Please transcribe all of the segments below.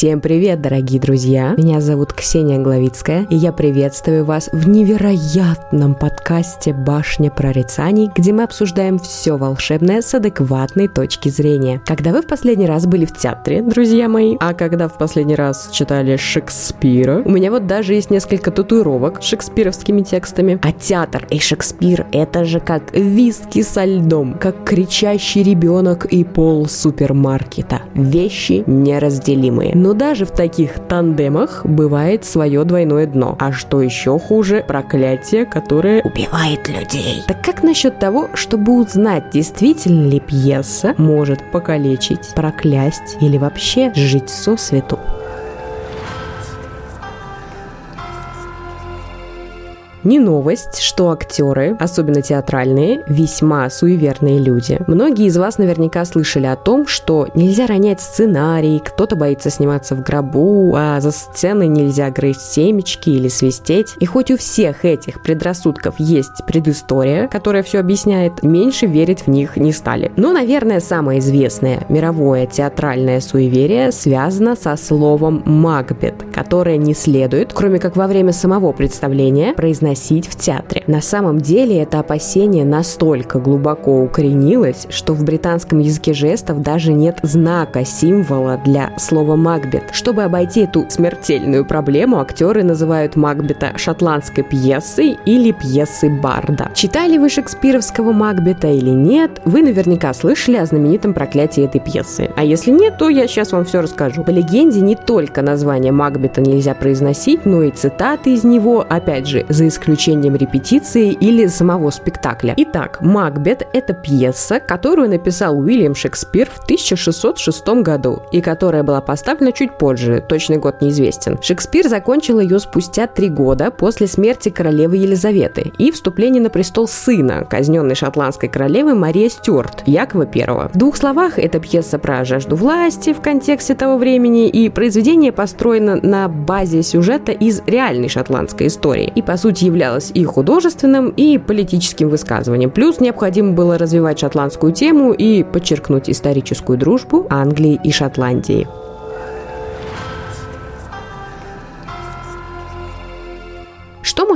Всем привет, дорогие друзья! Меня зовут Ксения Главицкая, и я приветствую вас в невероятном подкасте «Башня прорицаний», где мы обсуждаем все волшебное с адекватной точки зрения. Когда вы в последний раз были в театре, друзья мои, а когда в последний раз читали Шекспира, у меня вот даже есть несколько татуировок с шекспировскими текстами. А театр и Шекспир — это же как виски со льдом, как кричащий ребенок и пол супермаркета. Вещи неразделимые. Но даже в таких тандемах бывает свое двойное дно. А что еще хуже, проклятие, которое убивает людей. Так как насчет того, чтобы узнать, действительно ли пьеса может покалечить, проклясть или вообще жить со свету? Не новость, что актеры, особенно театральные, весьма суеверные люди. Многие из вас наверняка слышали о том, что нельзя ронять сценарий, кто-то боится сниматься в гробу, а за сценой нельзя грызть семечки или свистеть. И хоть у всех этих предрассудков есть предыстория, которая все объясняет, меньше верить в них не стали. Но, наверное, самое известное мировое театральное суеверие связано со словом «Макбет», которое не следует, кроме как во время самого представления, произносить произносить в театре. На самом деле это опасение настолько глубоко укоренилось, что в британском языке жестов даже нет знака, символа для слова «Макбет». Чтобы обойти эту смертельную проблему, актеры называют Макбета шотландской пьесой или пьесой Барда. Читали вы шекспировского Макбета или нет, вы наверняка слышали о знаменитом проклятии этой пьесы. А если нет, то я сейчас вам все расскажу. По легенде, не только название Макбета нельзя произносить, но и цитаты из него, опять же, за исключением исключением репетиции или самого спектакля. Итак, «Макбет» — это пьеса, которую написал Уильям Шекспир в 1606 году и которая была поставлена чуть позже, точный год неизвестен. Шекспир закончил ее спустя три года после смерти королевы Елизаветы и вступления на престол сына, казненной шотландской королевы Мария Стюарт, Якова I. В двух словах, это пьеса про жажду власти в контексте того времени, и произведение построено на базе сюжета из реальной шотландской истории. И, по сути, являлось и художественным, и политическим высказыванием. Плюс необходимо было развивать шотландскую тему и подчеркнуть историческую дружбу Англии и Шотландии.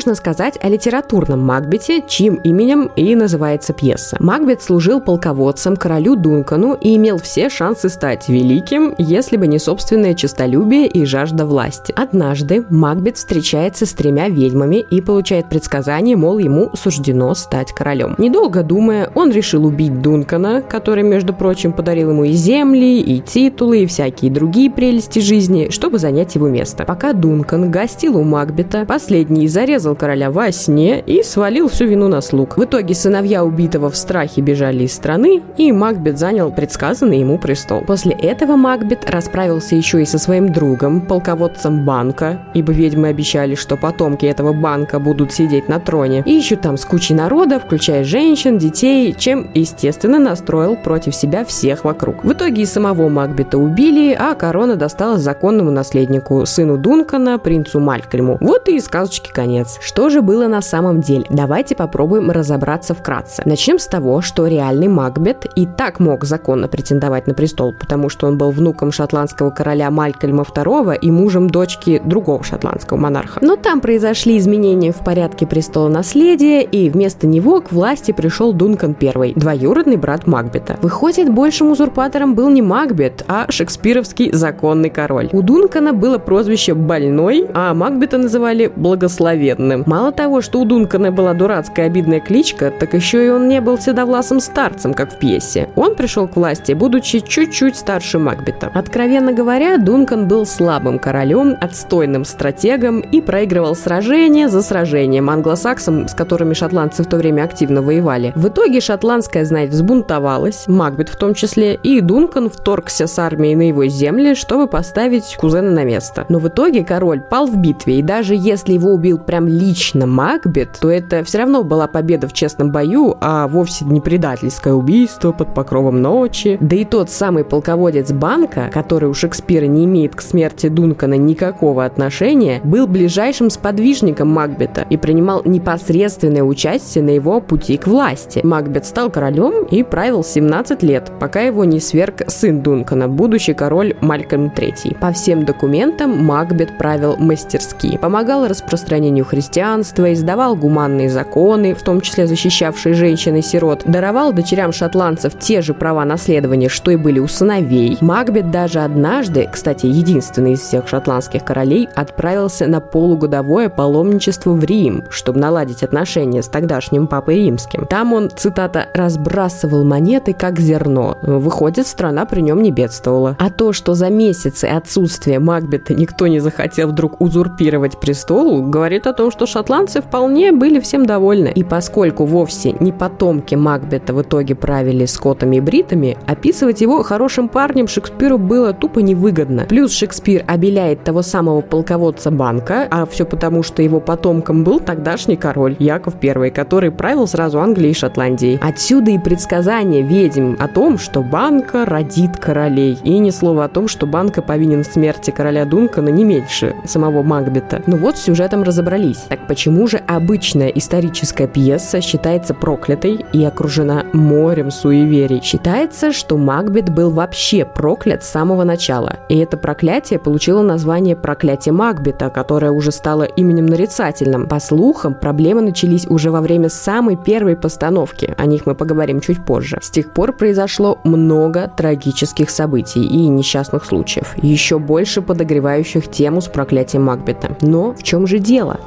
Можно сказать о литературном Макбете, чьим именем и называется пьеса? Макбет служил полководцем королю Дункану и имел все шансы стать великим, если бы не собственное честолюбие и жажда власти. Однажды Макбет встречается с тремя ведьмами и получает предсказание, мол, ему суждено стать королем. Недолго думая, он решил убить Дункана, который, между прочим, подарил ему и земли, и титулы, и всякие другие прелести жизни, чтобы занять его место. Пока Дункан гостил у Макбета, последний из зарезал короля во сне и свалил всю вину на слуг. В итоге сыновья убитого в страхе бежали из страны, и Макбет занял предсказанный ему престол. После этого Макбет расправился еще и со своим другом, полководцем банка, ибо ведьмы обещали, что потомки этого банка будут сидеть на троне, и еще там с кучей народа, включая женщин, детей, чем, естественно, настроил против себя всех вокруг. В итоге и самого Макбета убили, а корона досталась законному наследнику, сыну Дункана, принцу Малькольму. Вот и сказочки конец. Что же было на самом деле? Давайте попробуем разобраться вкратце. Начнем с того, что реальный Макбет и так мог законно претендовать на престол, потому что он был внуком шотландского короля Малькольма II и мужем дочки другого шотландского монарха. Но там произошли изменения в порядке престола наследия, и вместо него к власти пришел Дункан I, двоюродный брат Макбета. Выходит, большим узурпатором был не Макбет, а шекспировский законный король. У Дункана было прозвище «больной», а Макбета называли «благословенный» праведным. Мало того, что у Дункана была дурацкая обидная кличка, так еще и он не был седовласым старцем, как в пьесе. Он пришел к власти, будучи чуть-чуть старше Макбета. Откровенно говоря, Дункан был слабым королем, отстойным стратегом и проигрывал сражение за сражением англосаксам, с которыми шотландцы в то время активно воевали. В итоге шотландская знать взбунтовалась, Макбет в том числе, и Дункан вторгся с армией на его земли, чтобы поставить кузена на место. Но в итоге король пал в битве, и даже если его убил прям лично Макбет, то это все равно была победа в честном бою, а вовсе не предательское убийство под покровом ночи. Да и тот самый полководец Банка, который у Шекспира не имеет к смерти Дункана никакого отношения, был ближайшим сподвижником Макбета и принимал непосредственное участие на его пути к власти. Макбет стал королем и правил 17 лет, пока его не сверг сын Дункана, будущий король Малькольм III. По всем документам Макбет правил мастерски, помогал распространению христианства, издавал гуманные законы, в том числе защищавшие женщин и сирот, даровал дочерям шотландцев те же права наследования, что и были у сыновей. Макбет даже однажды, кстати, единственный из всех шотландских королей, отправился на полугодовое паломничество в Рим, чтобы наладить отношения с тогдашним папой римским. Там он, цитата, «разбрасывал монеты, как зерно». Выходит, страна при нем не бедствовала. А то, что за месяцы отсутствия Макбета никто не захотел вдруг узурпировать престол, говорит о том, что шотландцы вполне были всем довольны. И поскольку вовсе не потомки Макбета в итоге правили скотами и бритами, описывать его хорошим парнем Шекспиру было тупо невыгодно. Плюс Шекспир обеляет того самого полководца Банка, а все потому, что его потомком был тогдашний король Яков I, который правил сразу Англией и Шотландией. Отсюда и предсказание ведьм о том, что Банка родит королей. И ни слова о том, что Банка повинен в смерти короля Дункана не меньше самого Макбета. Ну вот с сюжетом разобрались. Так почему же обычная историческая пьеса считается проклятой и окружена морем суеверий? Считается, что Макбет был вообще проклят с самого начала. И это проклятие получило название «Проклятие Макбета», которое уже стало именем нарицательным. По слухам, проблемы начались уже во время самой первой постановки. О них мы поговорим чуть позже. С тех пор произошло много трагических событий и несчастных случаев, еще больше подогревающих тему с проклятием Макбета. Но в чем же дело?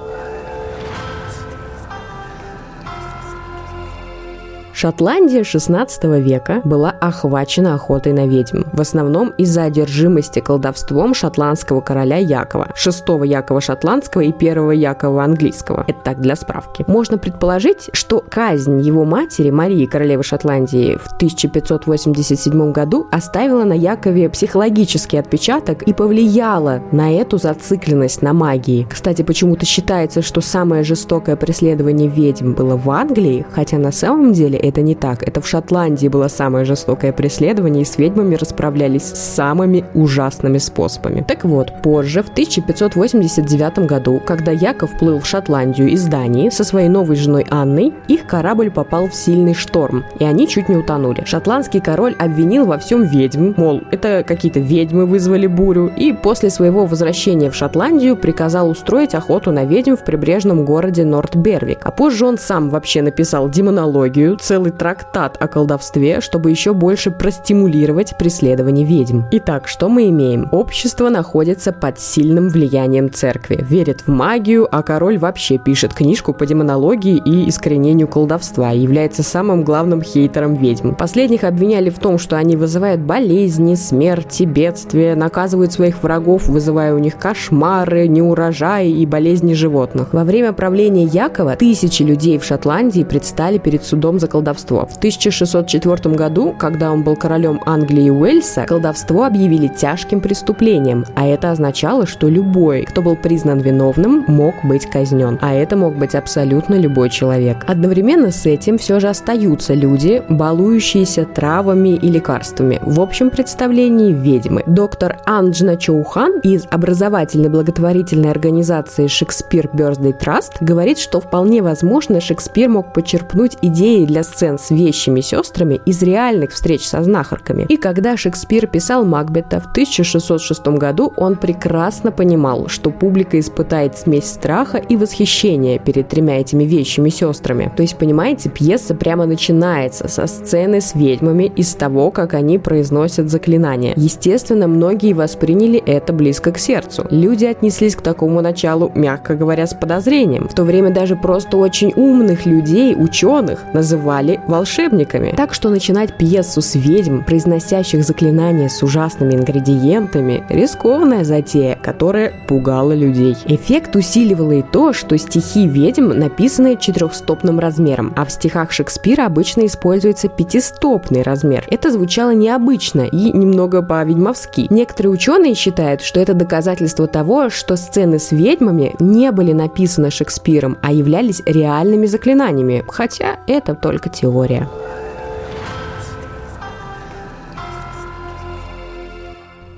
Шотландия XVI века была охвачена охотой на ведьм, в основном из-за одержимости колдовством шотландского короля Якова, шестого Якова шотландского и первого Якова английского. Это так для справки. Можно предположить, что казнь его матери Марии, королевы Шотландии, в 1587 году оставила на Якове психологический отпечаток и повлияла на эту зацикленность на магии. Кстати, почему-то считается, что самое жестокое преследование ведьм было в Англии, хотя на самом деле это не так. Это в Шотландии было самое жестокое преследование, и с ведьмами расправлялись самыми ужасными способами. Так вот, позже, в 1589 году, когда Яков плыл в Шотландию из Дании со своей новой женой Анной, их корабль попал в сильный шторм, и они чуть не утонули. Шотландский король обвинил во всем ведьм, мол, это какие-то ведьмы вызвали бурю, и после своего возвращения в Шотландию приказал устроить охоту на ведьм в прибрежном городе Норт-Бервик. А позже он сам вообще написал демонологию, целый целый трактат о колдовстве, чтобы еще больше простимулировать преследование ведьм. Итак, что мы имеем? Общество находится под сильным влиянием церкви, верит в магию, а король вообще пишет книжку по демонологии и искоренению колдовства, является самым главным хейтером ведьм. Последних обвиняли в том, что они вызывают болезни, смерти, бедствия, наказывают своих врагов, вызывая у них кошмары, неурожаи и болезни животных. Во время правления Якова тысячи людей в Шотландии предстали перед судом за колдовство колдовство. В 1604 году, когда он был королем Англии и Уэльса, колдовство объявили тяжким преступлением, а это означало, что любой, кто был признан виновным, мог быть казнен. А это мог быть абсолютно любой человек. Одновременно с этим все же остаются люди, балующиеся травами и лекарствами. В общем представлении ведьмы. Доктор Анджна Чоухан из образовательной благотворительной организации Шекспир Birthday Trust говорит, что вполне возможно Шекспир мог почерпнуть идеи для сцен с вещими сестрами из реальных встреч со знахарками. И когда Шекспир писал Макбета в 1606 году, он прекрасно понимал, что публика испытает смесь страха и восхищения перед тремя этими вещими сестрами. То есть, понимаете, пьеса прямо начинается со сцены с ведьмами и с того, как они произносят заклинания. Естественно, многие восприняли это близко к сердцу. Люди отнеслись к такому началу, мягко говоря, с подозрением. В то время даже просто очень умных людей, ученых, называли называли волшебниками. Так что начинать пьесу с ведьм, произносящих заклинания с ужасными ингредиентами, рискованная затея, которая пугала людей. Эффект усиливало и то, что стихи ведьм написаны четырехстопным размером, а в стихах Шекспира обычно используется пятистопный размер. Это звучало необычно и немного по-ведьмовски. Некоторые ученые считают, что это доказательство того, что сцены с ведьмами не были написаны Шекспиром, а являлись реальными заклинаниями, хотя это только теория.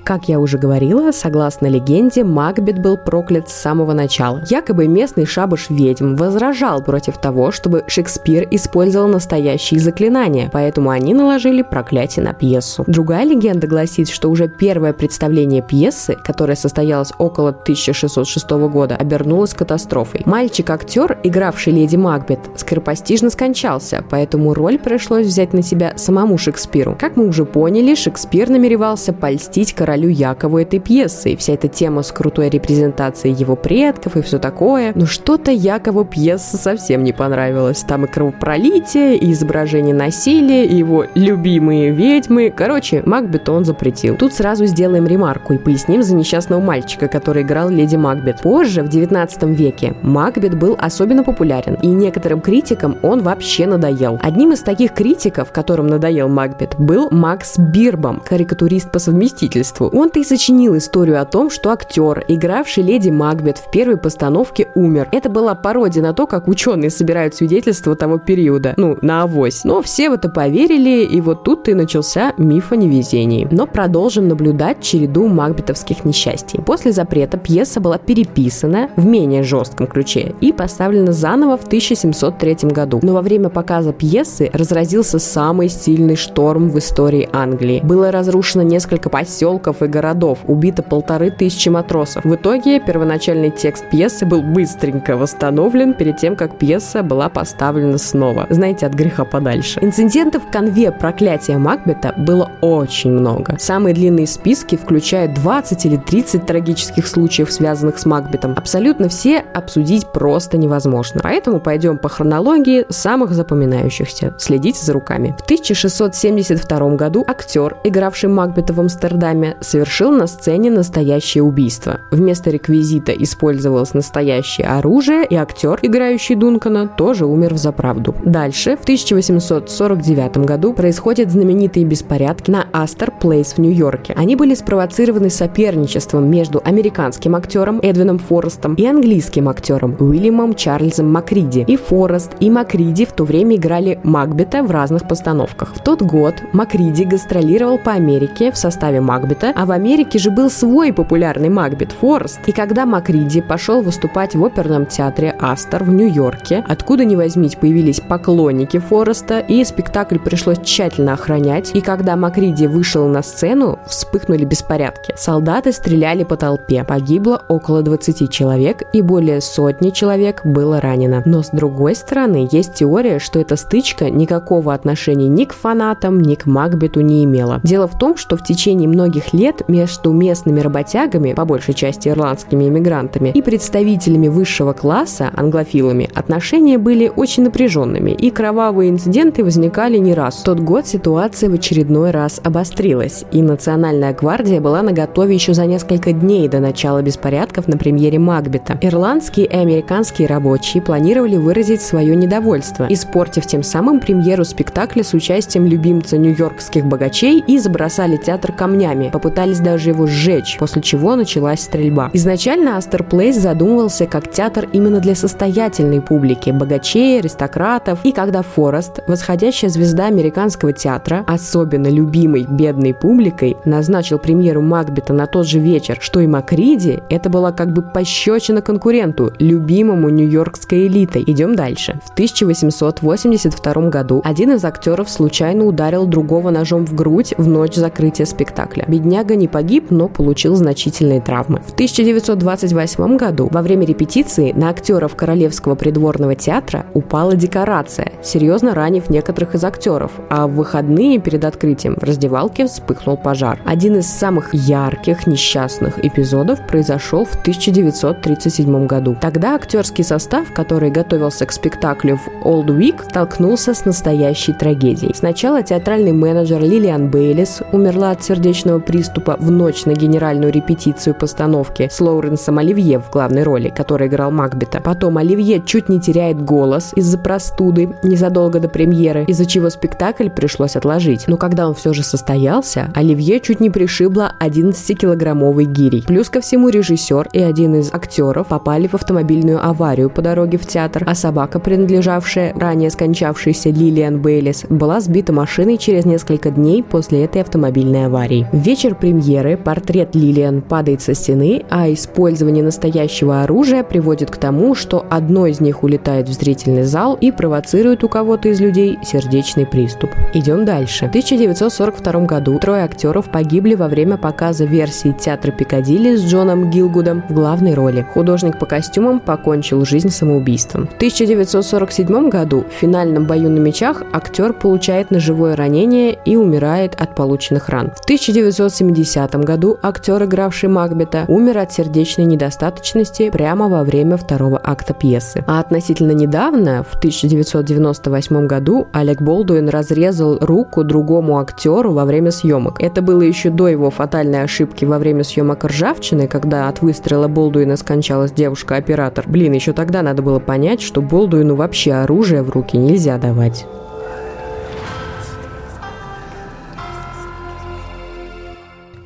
Как я уже говорила, согласно легенде, Макбет был проклят с самого начала. Якобы местный шабаш ведьм возражал против того, чтобы Шекспир использовал настоящие заклинания, поэтому они наложили проклятие на пьесу. Другая легенда гласит, что уже первое представление пьесы, которое состоялось около 1606 года, обернулось катастрофой. Мальчик-актер, игравший леди Макбет, скоропостижно скончался, поэтому роль пришлось взять на себя самому Шекспиру. Как мы уже поняли, Шекспир намеревался польстить королю королю Якову этой пьесы, и вся эта тема с крутой репрезентацией его предков и все такое. Но что-то Якову пьеса совсем не понравилась. Там и кровопролитие, и изображение насилия, и его любимые ведьмы. Короче, Макбет он запретил. Тут сразу сделаем ремарку и поясним за несчастного мальчика, который играл леди Макбет. Позже, в 19 веке, Макбет был особенно популярен, и некоторым критикам он вообще надоел. Одним из таких критиков, которым надоел Макбет, был Макс Бирбом, карикатурист по совместительству. Он-то и сочинил историю о том, что актер, игравший леди Макбет в первой постановке, умер. Это была пародия на то, как ученые собирают свидетельства того периода. Ну, на авось. Но все в это поверили, и вот тут и начался миф о невезении. Но продолжим наблюдать череду макбетовских несчастий. После запрета пьеса была переписана в менее жестком ключе и поставлена заново в 1703 году. Но во время показа пьесы разразился самый сильный шторм в истории Англии. Было разрушено несколько поселков, и городов, убито полторы тысячи матросов. В итоге первоначальный текст пьесы был быстренько восстановлен перед тем, как пьеса была поставлена снова. Знаете, от греха подальше. Инцидентов в конве проклятия Макбета было очень много. Самые длинные списки включают 20 или 30 трагических случаев, связанных с Макбетом. Абсолютно все обсудить просто невозможно. Поэтому пойдем по хронологии самых запоминающихся. Следите за руками. В 1672 году актер, игравший Макбета в Амстердаме, совершил на сцене настоящее убийство. Вместо реквизита использовалось настоящее оружие, и актер, играющий Дункана, тоже умер в заправду. Дальше, в 1849 году, происходят знаменитые беспорядки на Астер Плейс в Нью-Йорке. Они были спровоцированы соперничеством между американским актером Эдвином Форестом и английским актером Уильямом Чарльзом Макриди. И Форест, и Макриди в то время играли Макбета в разных постановках. В тот год Макриди гастролировал по Америке в составе Макбета, а в Америке же был свой популярный Макбет Форест. И когда Макриди пошел выступать в оперном театре Астер в Нью-Йорке, откуда ни возьмись появились поклонники Фореста, и спектакль пришлось тщательно охранять. И когда Макриди вышел на сцену, вспыхнули беспорядки. Солдаты стреляли по толпе. Погибло около 20 человек, и более сотни человек было ранено. Но с другой стороны, есть теория, что эта стычка никакого отношения ни к фанатам, ни к Макбету не имела. Дело в том, что в течение многих лет лет между местными работягами, по большей части ирландскими иммигрантами, и представителями высшего класса, англофилами, отношения были очень напряженными, и кровавые инциденты возникали не раз. В тот год ситуация в очередной раз обострилась, и Национальная гвардия была на готове еще за несколько дней до начала беспорядков на премьере Макбета. Ирландские и американские рабочие планировали выразить свое недовольство, испортив тем самым премьеру спектакля с участием любимца нью-йоркских богачей и забросали театр камнями, пытались даже его сжечь, после чего началась стрельба. Изначально Астер Плейс задумывался как театр именно для состоятельной публики, богачей, аристократов. И когда Форест, восходящая звезда американского театра, особенно любимой бедной публикой, назначил премьеру Макбета на тот же вечер, что и Макриди, это была как бы пощечина конкуренту, любимому нью-йоркской элитой. Идем дальше. В 1882 году один из актеров случайно ударил другого ножом в грудь в ночь закрытия спектакля. Бедняк бедняга не погиб, но получил значительные травмы. В 1928 году во время репетиции на актеров Королевского придворного театра упала декорация, серьезно ранив некоторых из актеров, а в выходные перед открытием в раздевалке вспыхнул пожар. Один из самых ярких несчастных эпизодов произошел в 1937 году. Тогда актерский состав, который готовился к спектаклю в Old Week, столкнулся с настоящей трагедией. Сначала театральный менеджер Лилиан Бейлис умерла от сердечного приступа в ночь на генеральную репетицию постановки с Лоуренсом Оливье в главной роли, который играл Макбета. Потом Оливье чуть не теряет голос из-за простуды незадолго до премьеры, из-за чего спектакль пришлось отложить. Но когда он все же состоялся, Оливье чуть не пришибло 11-килограммовый гирей. Плюс ко всему режиссер и один из актеров попали в автомобильную аварию по дороге в театр, а собака, принадлежавшая ранее скончавшейся Лилиан Бейлис, была сбита машиной через несколько дней после этой автомобильной аварии. В вечер премьеры портрет Лилиан падает со стены, а использование настоящего оружия приводит к тому, что одно из них улетает в зрительный зал и провоцирует у кого-то из людей сердечный приступ. Идем дальше. В 1942 году трое актеров погибли во время показа версии театра Пикадилли с Джоном Гилгудом в главной роли. Художник по костюмам покончил жизнь самоубийством. В 1947 году в финальном бою на мечах актер получает ножевое ранение и умирает от полученных ран. В 1970 году актер, игравший Макбета, умер от сердечной недостаточности прямо во время второго акта пьесы. А относительно недавно, в 1998 году, Олег Болдуин разрезал руку другому актеру во время съемок. Это было еще до его фатальной ошибки во время съемок «Ржавчины», когда от выстрела Болдуина скончалась девушка-оператор. Блин, еще тогда надо было понять, что Болдуину вообще оружие в руки нельзя давать.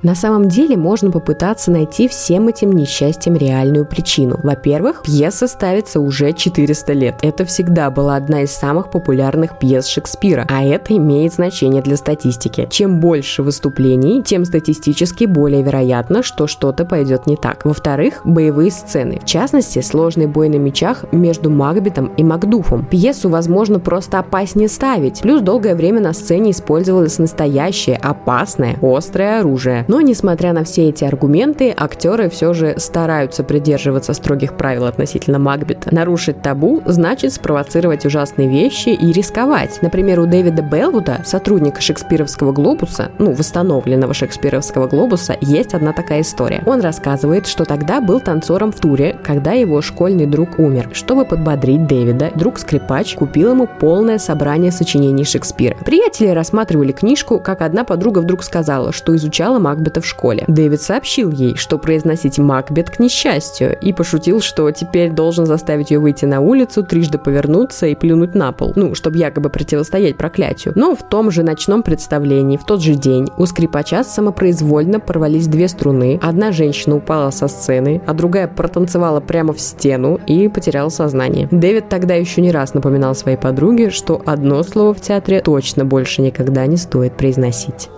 На самом деле можно попытаться найти всем этим несчастьям реальную причину. Во-первых, пьеса ставится уже 400 лет. Это всегда была одна из самых популярных пьес Шекспира, а это имеет значение для статистики. Чем больше выступлений, тем статистически более вероятно, что что-то пойдет не так. Во-вторых, боевые сцены. В частности, сложный бой на мечах между Макбетом и Макдуфом. Пьесу, возможно, просто опаснее ставить. Плюс долгое время на сцене использовалось настоящее, опасное, острое оружие. Но, несмотря на все эти аргументы, актеры все же стараются придерживаться строгих правил относительно Макбета. Нарушить табу значит спровоцировать ужасные вещи и рисковать. Например, у Дэвида Белвуда, сотрудника шекспировского глобуса, ну, восстановленного шекспировского глобуса, есть одна такая история. Он рассказывает, что тогда был танцором в туре, когда его школьный друг умер. Чтобы подбодрить Дэвида, друг-скрипач купил ему полное собрание сочинений Шекспира. Приятели рассматривали книжку, как одна подруга вдруг сказала, что изучала Макбета Макбета в школе. Дэвид сообщил ей, что произносить Макбет к несчастью, и пошутил, что теперь должен заставить ее выйти на улицу, трижды повернуться и плюнуть на пол, ну, чтобы якобы противостоять проклятию. Но в том же ночном представлении, в тот же день, у скрипача самопроизвольно порвались две струны, одна женщина упала со сцены, а другая протанцевала прямо в стену и потеряла сознание. Дэвид тогда еще не раз напоминал своей подруге, что одно слово в театре точно больше никогда не стоит произносить.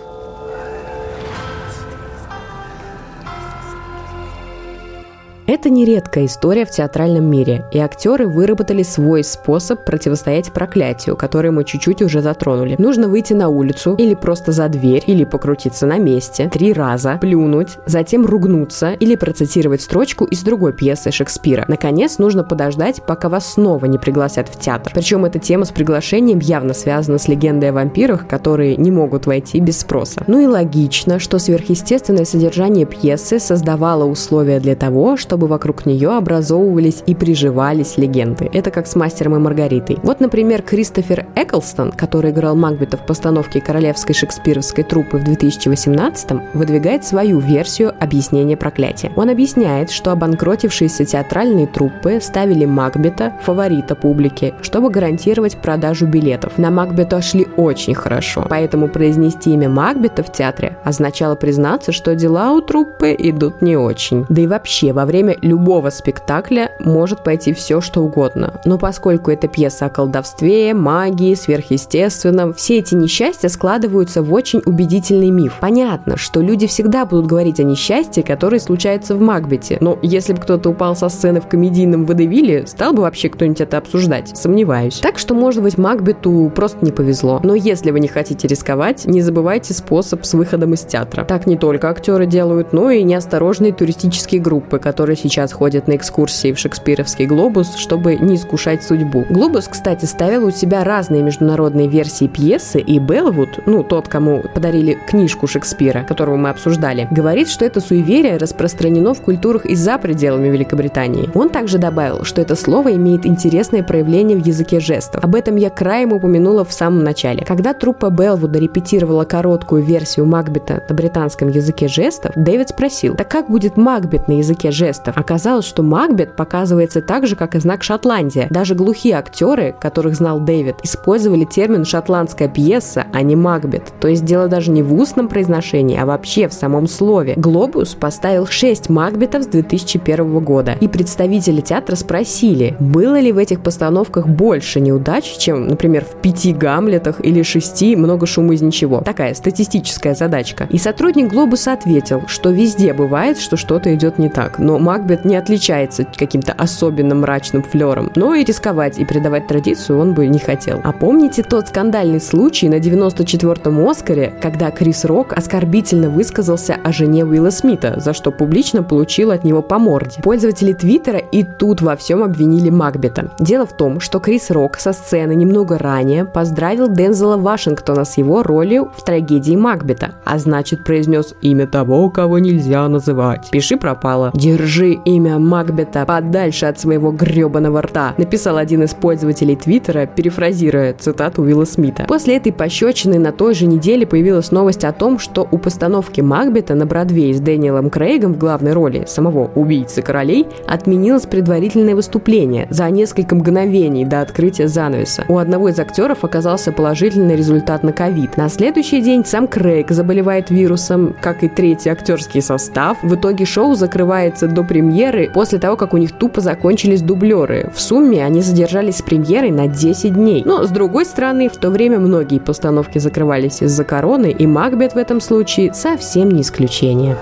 Это не редкая история в театральном мире, и актеры выработали свой способ противостоять проклятию, который мы чуть-чуть уже затронули. Нужно выйти на улицу или просто за дверь, или покрутиться на месте, три раза, плюнуть, затем ругнуться или процитировать строчку из другой пьесы Шекспира. Наконец, нужно подождать, пока вас снова не пригласят в театр. Причем эта тема с приглашением явно связана с легендой о вампирах, которые не могут войти без спроса. Ну и логично, что сверхъестественное содержание пьесы создавало условия для того, чтобы чтобы вокруг нее образовывались и приживались легенды. Это как с «Мастером и Маргаритой». Вот, например, Кристофер Эклстон, который играл Макбета в постановке королевской шекспировской труппы в 2018 выдвигает свою версию объяснения проклятия. Он объясняет, что обанкротившиеся театральные труппы ставили Макбета, фаворита публики, чтобы гарантировать продажу билетов. На Макбета шли очень хорошо, поэтому произнести имя Макбета в театре означало признаться, что дела у труппы идут не очень. Да и вообще, во время время любого спектакля может пойти все, что угодно. Но поскольку это пьеса о колдовстве, магии, сверхъестественном, все эти несчастья складываются в очень убедительный миф. Понятно, что люди всегда будут говорить о несчастье, которое случается в Макбете. Но если бы кто-то упал со сцены в комедийном водевиле, стал бы вообще кто-нибудь это обсуждать? Сомневаюсь. Так что, может быть, Макбету просто не повезло. Но если вы не хотите рисковать, не забывайте способ с выходом из театра. Так не только актеры делают, но и неосторожные туристические группы, которые сейчас ходят на экскурсии в Шекспировский глобус, чтобы не искушать судьбу. Глобус, кстати, ставил у себя разные международные версии пьесы, и Белвуд, ну, тот, кому подарили книжку Шекспира, которого мы обсуждали, говорит, что это суеверие распространено в культурах и за пределами Великобритании. Он также добавил, что это слово имеет интересное проявление в языке жестов. Об этом я краем упомянула в самом начале. Когда труппа Белвуда репетировала короткую версию Макбета на британском языке жестов, Дэвид спросил, так как будет Макбет на языке жестов? Оказалось, что Макбет показывается так же, как и знак Шотландия. Даже глухие актеры, которых знал Дэвид, использовали термин «шотландская пьеса», а не Макбет. То есть дело даже не в устном произношении, а вообще в самом слове. Глобус поставил 6 Макбетов с 2001 года, и представители театра спросили, было ли в этих постановках больше неудач, чем, например, в пяти Гамлетах или шести много шума из ничего. Такая статистическая задачка. И сотрудник Глобуса ответил, что везде бывает, что что-то идет не так, но Макбет не отличается каким-то особенно мрачным флером. Но и рисковать и предавать традицию он бы не хотел. А помните тот скандальный случай на 94-м Оскаре, когда Крис Рок оскорбительно высказался о жене Уилла Смита, за что публично получил от него по морде. Пользователи Твиттера и тут во всем обвинили Макбета. Дело в том, что Крис Рок со сцены немного ранее поздравил Дензела Вашингтона с его ролью в трагедии Макбета, а значит произнес имя того, кого нельзя называть. Пиши пропало. Держи имя Макбета подальше от своего гребаного рта, написал один из пользователей Твиттера, перефразируя цитату Уилла Смита. После этой пощечины на той же неделе появилась новость о том, что у постановки Макбета на Бродвее с Дэниелом Крейгом в главной роли самого убийцы королей отменилось предварительное выступление за несколько мгновений до открытия занавеса. У одного из актеров оказался положительный результат на ковид. На следующий день сам Крейг заболевает вирусом, как и третий актерский состав. В итоге шоу закрывается до премьеры после того, как у них тупо закончились дублеры. В сумме они задержались с премьерой на 10 дней. Но, с другой стороны, в то время многие постановки закрывались из-за короны, и Макбет в этом случае совсем не исключение.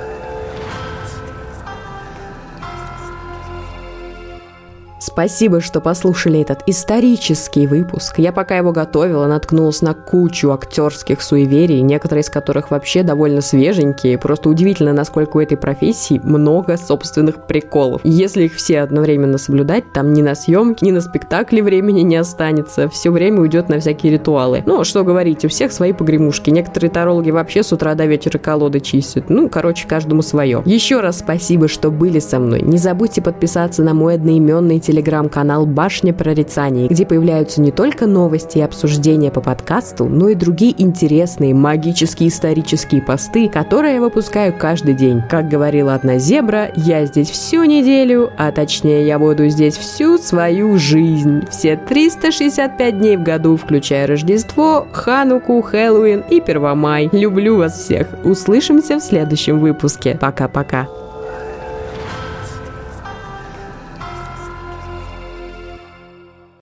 Спасибо, что послушали этот исторический выпуск. Я пока его готовила, наткнулась на кучу актерских суеверий, некоторые из которых вообще довольно свеженькие. Просто удивительно, насколько у этой профессии много собственных приколов. Если их все одновременно соблюдать, там ни на съемки, ни на спектакли времени не останется. Все время уйдет на всякие ритуалы. Ну, что говорить, у всех свои погремушки. Некоторые тарологи вообще с утра до вечера колоды чистят. Ну, короче, каждому свое. Еще раз спасибо, что были со мной. Не забудьте подписаться на мой одноименный телеграм телеграм-канал «Башня прорицаний», где появляются не только новости и обсуждения по подкасту, но и другие интересные магические исторические посты, которые я выпускаю каждый день. Как говорила одна зебра, я здесь всю неделю, а точнее я буду здесь всю свою жизнь. Все 365 дней в году, включая Рождество, Хануку, Хэллоуин и Первомай. Люблю вас всех. Услышимся в следующем выпуске. Пока-пока.